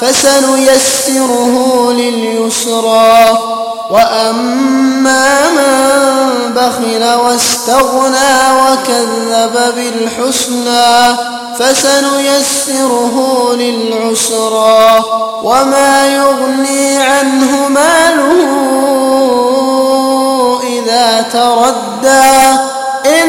فسنيسره لليسرى. وأما من بخل واستغنى وكذب بالحسنى فسنيسره للعسرى. وما يغني عنه ماله إذا تردى إن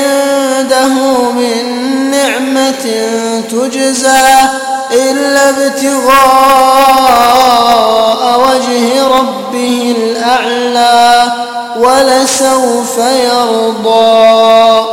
عنده من نعمة تجزى إلا ابتغاء وجه ربه الأعلى ولسوف يرضى.